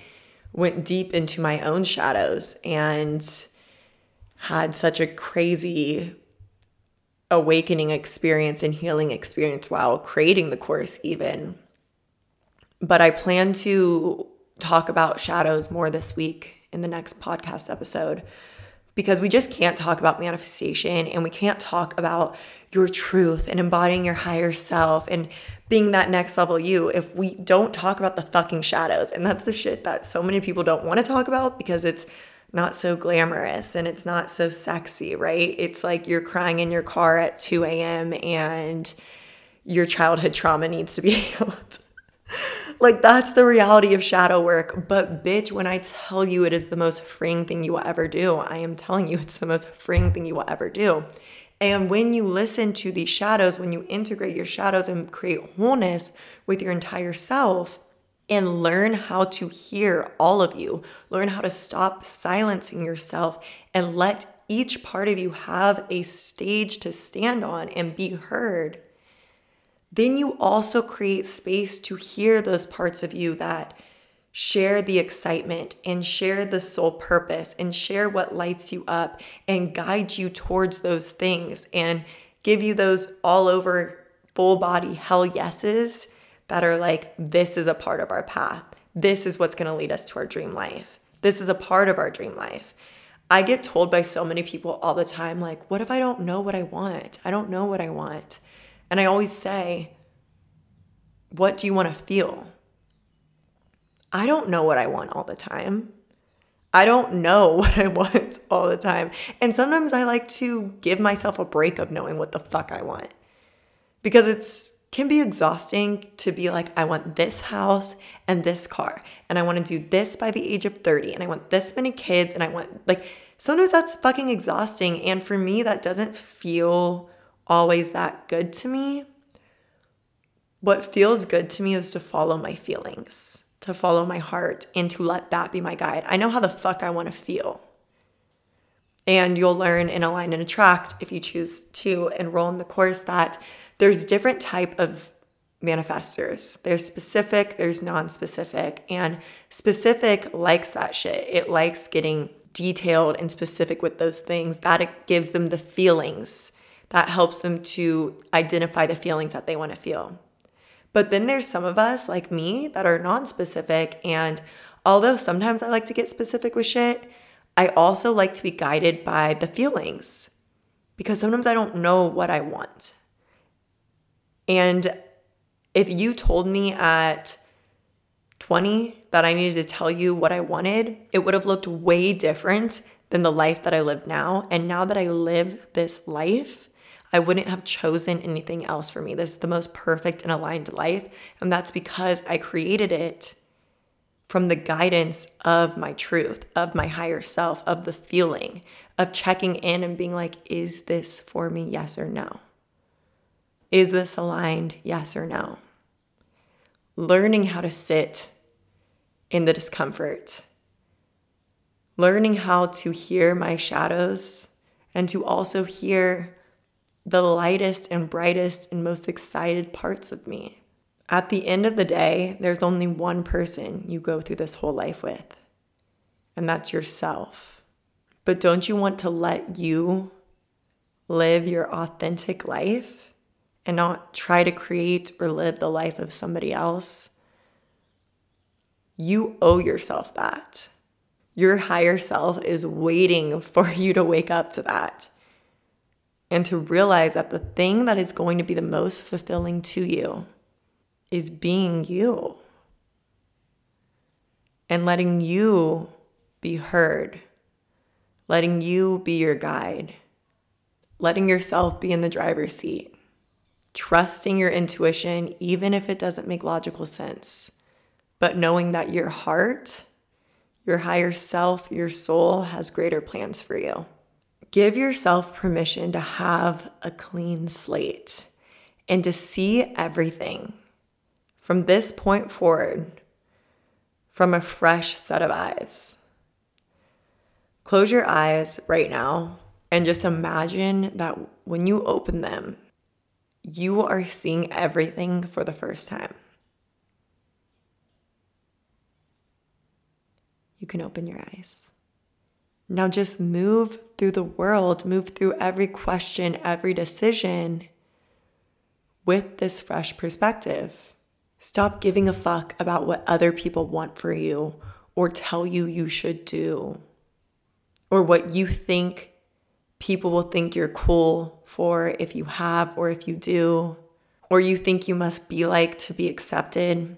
went deep into my own shadows and had such a crazy awakening experience and healing experience while creating the course, even. But I plan to talk about shadows more this week in the next podcast episode because we just can't talk about manifestation and we can't talk about your truth and embodying your higher self and being that next level you if we don't talk about the fucking shadows. And that's the shit that so many people don't want to talk about because it's not so glamorous and it's not so sexy, right? It's like you're crying in your car at 2 a.m. and your childhood trauma needs to be [laughs] healed. like that's the reality of shadow work. But bitch, when I tell you it is the most freeing thing you will ever do, I am telling you it's the most freeing thing you will ever do. And when you listen to these shadows, when you integrate your shadows and create wholeness with your entire self, and learn how to hear all of you. Learn how to stop silencing yourself and let each part of you have a stage to stand on and be heard. Then you also create space to hear those parts of you that share the excitement and share the soul purpose and share what lights you up and guide you towards those things and give you those all over full body hell yeses that are like, this is a part of our path. This is what's going to lead us to our dream life. This is a part of our dream life. I get told by so many people all the time, like, what if I don't know what I want? I don't know what I want. And I always say, what do you want to feel? I don't know what I want all the time. I don't know [laughs] what I want all the time. And sometimes I like to give myself a break of knowing what the fuck I want. Because it's can be exhausting to be like I want this house and this car and I want to do this by the age of 30 and I want this many kids and I want like sometimes that's fucking exhausting and for me that doesn't feel always that good to me. What feels good to me is to follow my feelings, to follow my heart, and to let that be my guide. I know how the fuck I want to feel. And you'll learn in Align and Attract if you choose to enroll in the course that there's different type of manifestors. There's specific, there's non-specific, and specific likes that shit. It likes getting detailed and specific with those things. That it gives them the feelings that helps them to identify the feelings that they want to feel. But then there's some of us, like me, that are non specific. And although sometimes I like to get specific with shit, I also like to be guided by the feelings because sometimes I don't know what I want. And if you told me at 20 that I needed to tell you what I wanted, it would have looked way different than the life that I live now. And now that I live this life, I wouldn't have chosen anything else for me. This is the most perfect and aligned life. And that's because I created it from the guidance of my truth, of my higher self, of the feeling, of checking in and being like, is this for me? Yes or no? Is this aligned? Yes or no? Learning how to sit in the discomfort, learning how to hear my shadows and to also hear the lightest and brightest and most excited parts of me. At the end of the day, there's only one person you go through this whole life with, and that's yourself. But don't you want to let you live your authentic life and not try to create or live the life of somebody else? You owe yourself that. Your higher self is waiting for you to wake up to that and to realize that the thing that is going to be the most fulfilling to you is being you and letting you be heard, letting you be your guide, letting yourself be in the driver's seat, trusting your intuition, even if it doesn't make logical sense, but knowing that your heart, your higher self, your soul has greater plans for you. Give yourself permission to have a clean slate and to see everything from this point forward from a fresh set of eyes. Close your eyes right now and just imagine that when you open them, you are seeing everything for the first time. You can open your eyes. Now just move through the world, move through every question, every decision with this fresh perspective. Stop giving a fuck about what other people want for you or tell you you should do or what you think people will think you're cool for if you have or if you do or you think you must be like to be accepted.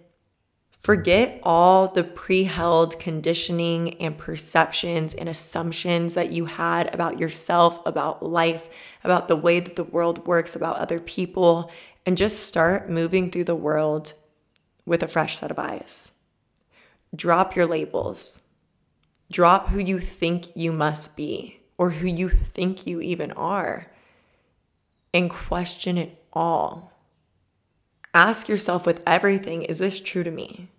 Forget all the pre held conditioning and perceptions and assumptions that you had about yourself, about life, about the way that the world works, about other people, and just start moving through the world with a fresh set of eyes. Drop your labels. Drop who you think you must be or who you think you even are and question it all. Ask yourself with everything is this true to me?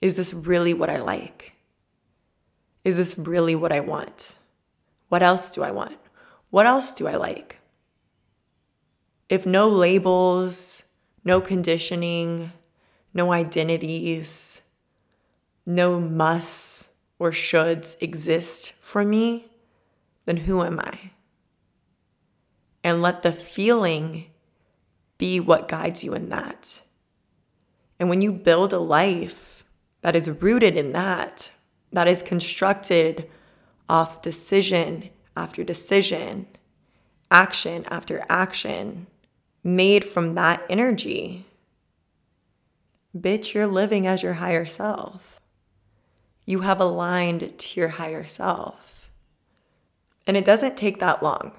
Is this really what I like? Is this really what I want? What else do I want? What else do I like? If no labels, no conditioning, no identities, no musts or shoulds exist for me, then who am I? And let the feeling be what guides you in that. And when you build a life that is rooted in that, that is constructed off decision after decision, action after action, made from that energy. Bitch, you're living as your higher self. You have aligned to your higher self. And it doesn't take that long.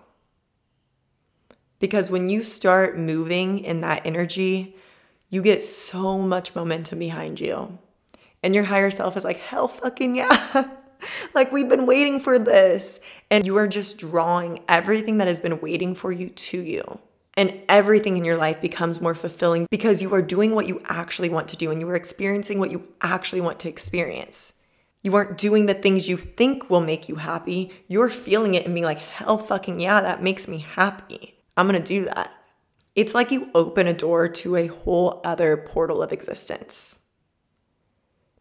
Because when you start moving in that energy, you get so much momentum behind you. And your higher self is like, hell fucking yeah. [laughs] like we've been waiting for this. And you are just drawing everything that has been waiting for you to you. And everything in your life becomes more fulfilling because you are doing what you actually want to do and you are experiencing what you actually want to experience. You aren't doing the things you think will make you happy. You're feeling it and being like, hell fucking yeah, that makes me happy. I'm gonna do that. It's like you open a door to a whole other portal of existence.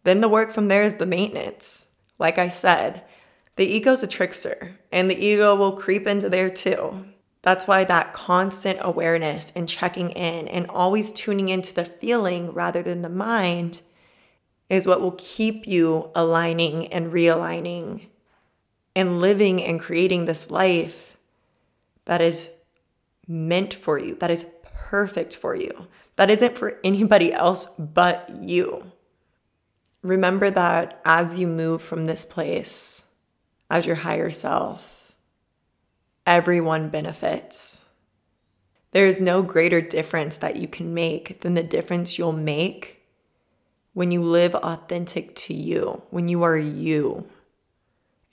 Then the work from there is the maintenance. Like I said, the ego's a trickster, and the ego will creep into there too. That's why that constant awareness and checking in and always tuning into the feeling rather than the mind is what will keep you aligning and realigning and living and creating this life that is meant for you, that is perfect for you, that isn't for anybody else but you. Remember that as you move from this place, as your higher self, everyone benefits. There is no greater difference that you can make than the difference you'll make when you live authentic to you, when you are you,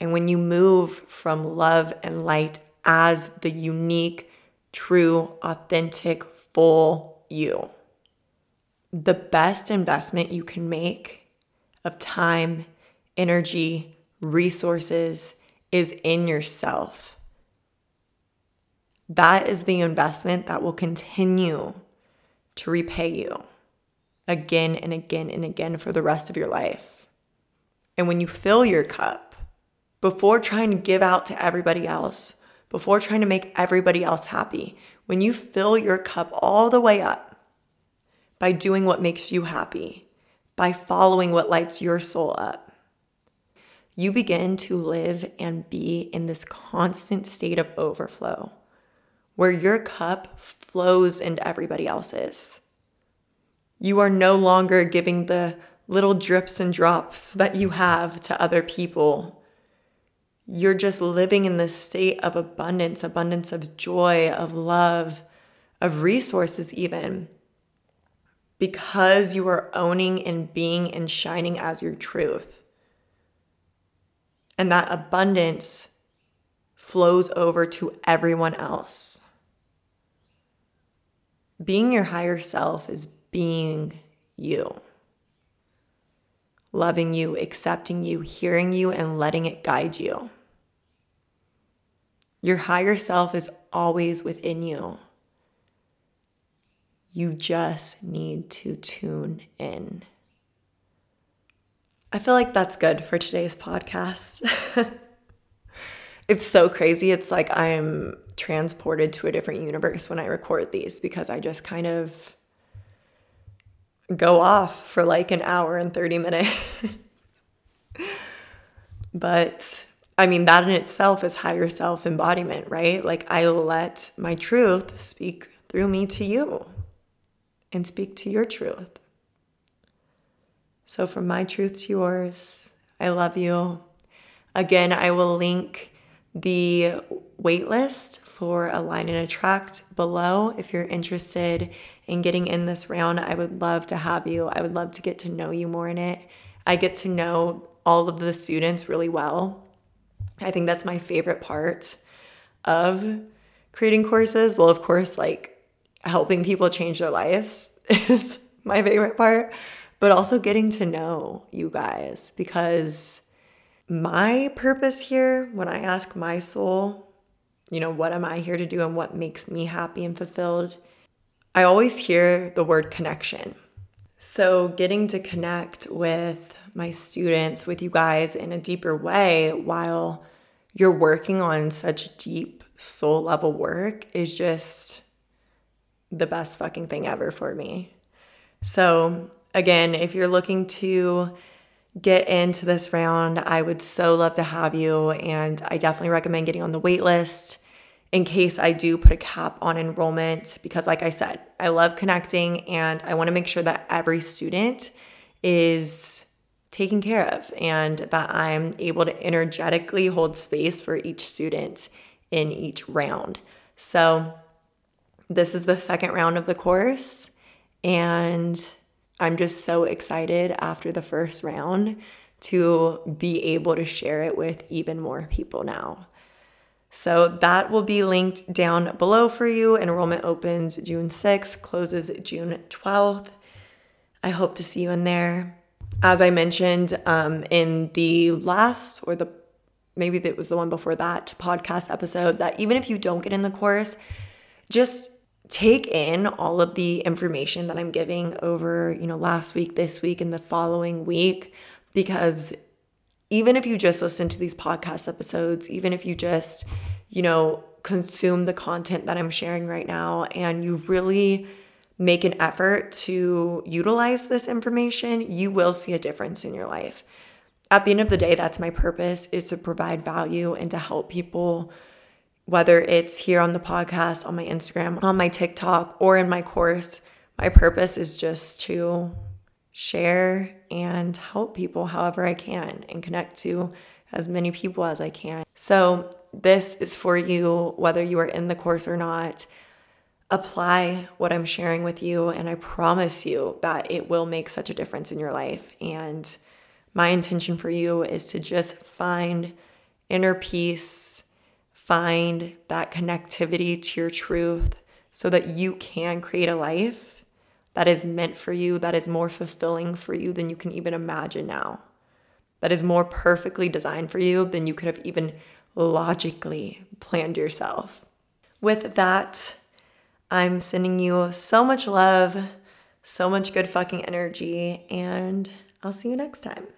and when you move from love and light as the unique, true, authentic, full you. The best investment you can make of time, energy, resources is in yourself. That is the investment that will continue to repay you again and again and again for the rest of your life. And when you fill your cup, before trying to give out to everybody else, before trying to make everybody else happy, when you fill your cup all the way up by doing what makes you happy, by following what lights your soul up, you begin to live and be in this constant state of overflow where your cup flows into everybody else's. You are no longer giving the little drips and drops that you have to other people. You're just living in this state of abundance, abundance of joy, of love, of resources, even because you are owning and being and shining as your truth. And that abundance flows over to everyone else. Being your higher self is being you. Loving you, accepting you, hearing you, and letting it guide you. Your higher self is always within you. You just need to tune in. I feel like that's good for today's podcast. [laughs] it's so crazy. It's like I'm transported to a different universe when I record these because I just kind of go off for like an hour and 30 minutes. [laughs] but I mean, that in itself is higher self embodiment, right? Like, I let my truth speak through me to you and speak to your truth. So, from my truth to yours, I love you. Again, I will link the waitlist for Align and Attract below if you're interested in getting in this round. I would love to have you. I would love to get to know you more in it. I get to know all of the students really well. I think that's my favorite part of creating courses. Well, of course, like helping people change their lives [laughs] is my favorite part, but also getting to know you guys because my purpose here, when I ask my soul, you know, what am I here to do and what makes me happy and fulfilled, I always hear the word connection. So, getting to connect with my students, with you guys in a deeper way while you're working on such deep soul level work is just the best fucking thing ever for me. So, again, if you're looking to get into this round, I would so love to have you. And I definitely recommend getting on the wait list in case I do put a cap on enrollment because, like I said, I love connecting and I want to make sure that every student is taken care of and that I'm able to energetically hold space for each student in each round. So, this is the second round of the course, and I'm just so excited after the first round to be able to share it with even more people now. So that will be linked down below for you. Enrollment opens June 6th, closes June 12th. I hope to see you in there. As I mentioned um, in the last or the maybe that was the one before that podcast episode, that even if you don't get in the course, just take in all of the information that I'm giving over, you know, last week, this week, and the following week, because even if you just listen to these podcast episodes, even if you just, you know, consume the content that I'm sharing right now and you really make an effort to utilize this information, you will see a difference in your life. At the end of the day, that's my purpose is to provide value and to help people whether it's here on the podcast, on my Instagram, on my TikTok, or in my course. My purpose is just to share and help people however I can and connect to as many people as I can. So, this is for you, whether you are in the course or not. Apply what I'm sharing with you, and I promise you that it will make such a difference in your life. And my intention for you is to just find inner peace, find that connectivity to your truth so that you can create a life that is meant for you, that is more fulfilling for you than you can even imagine now, that is more perfectly designed for you than you could have even logically planned yourself. With that, I'm sending you so much love, so much good fucking energy, and I'll see you next time.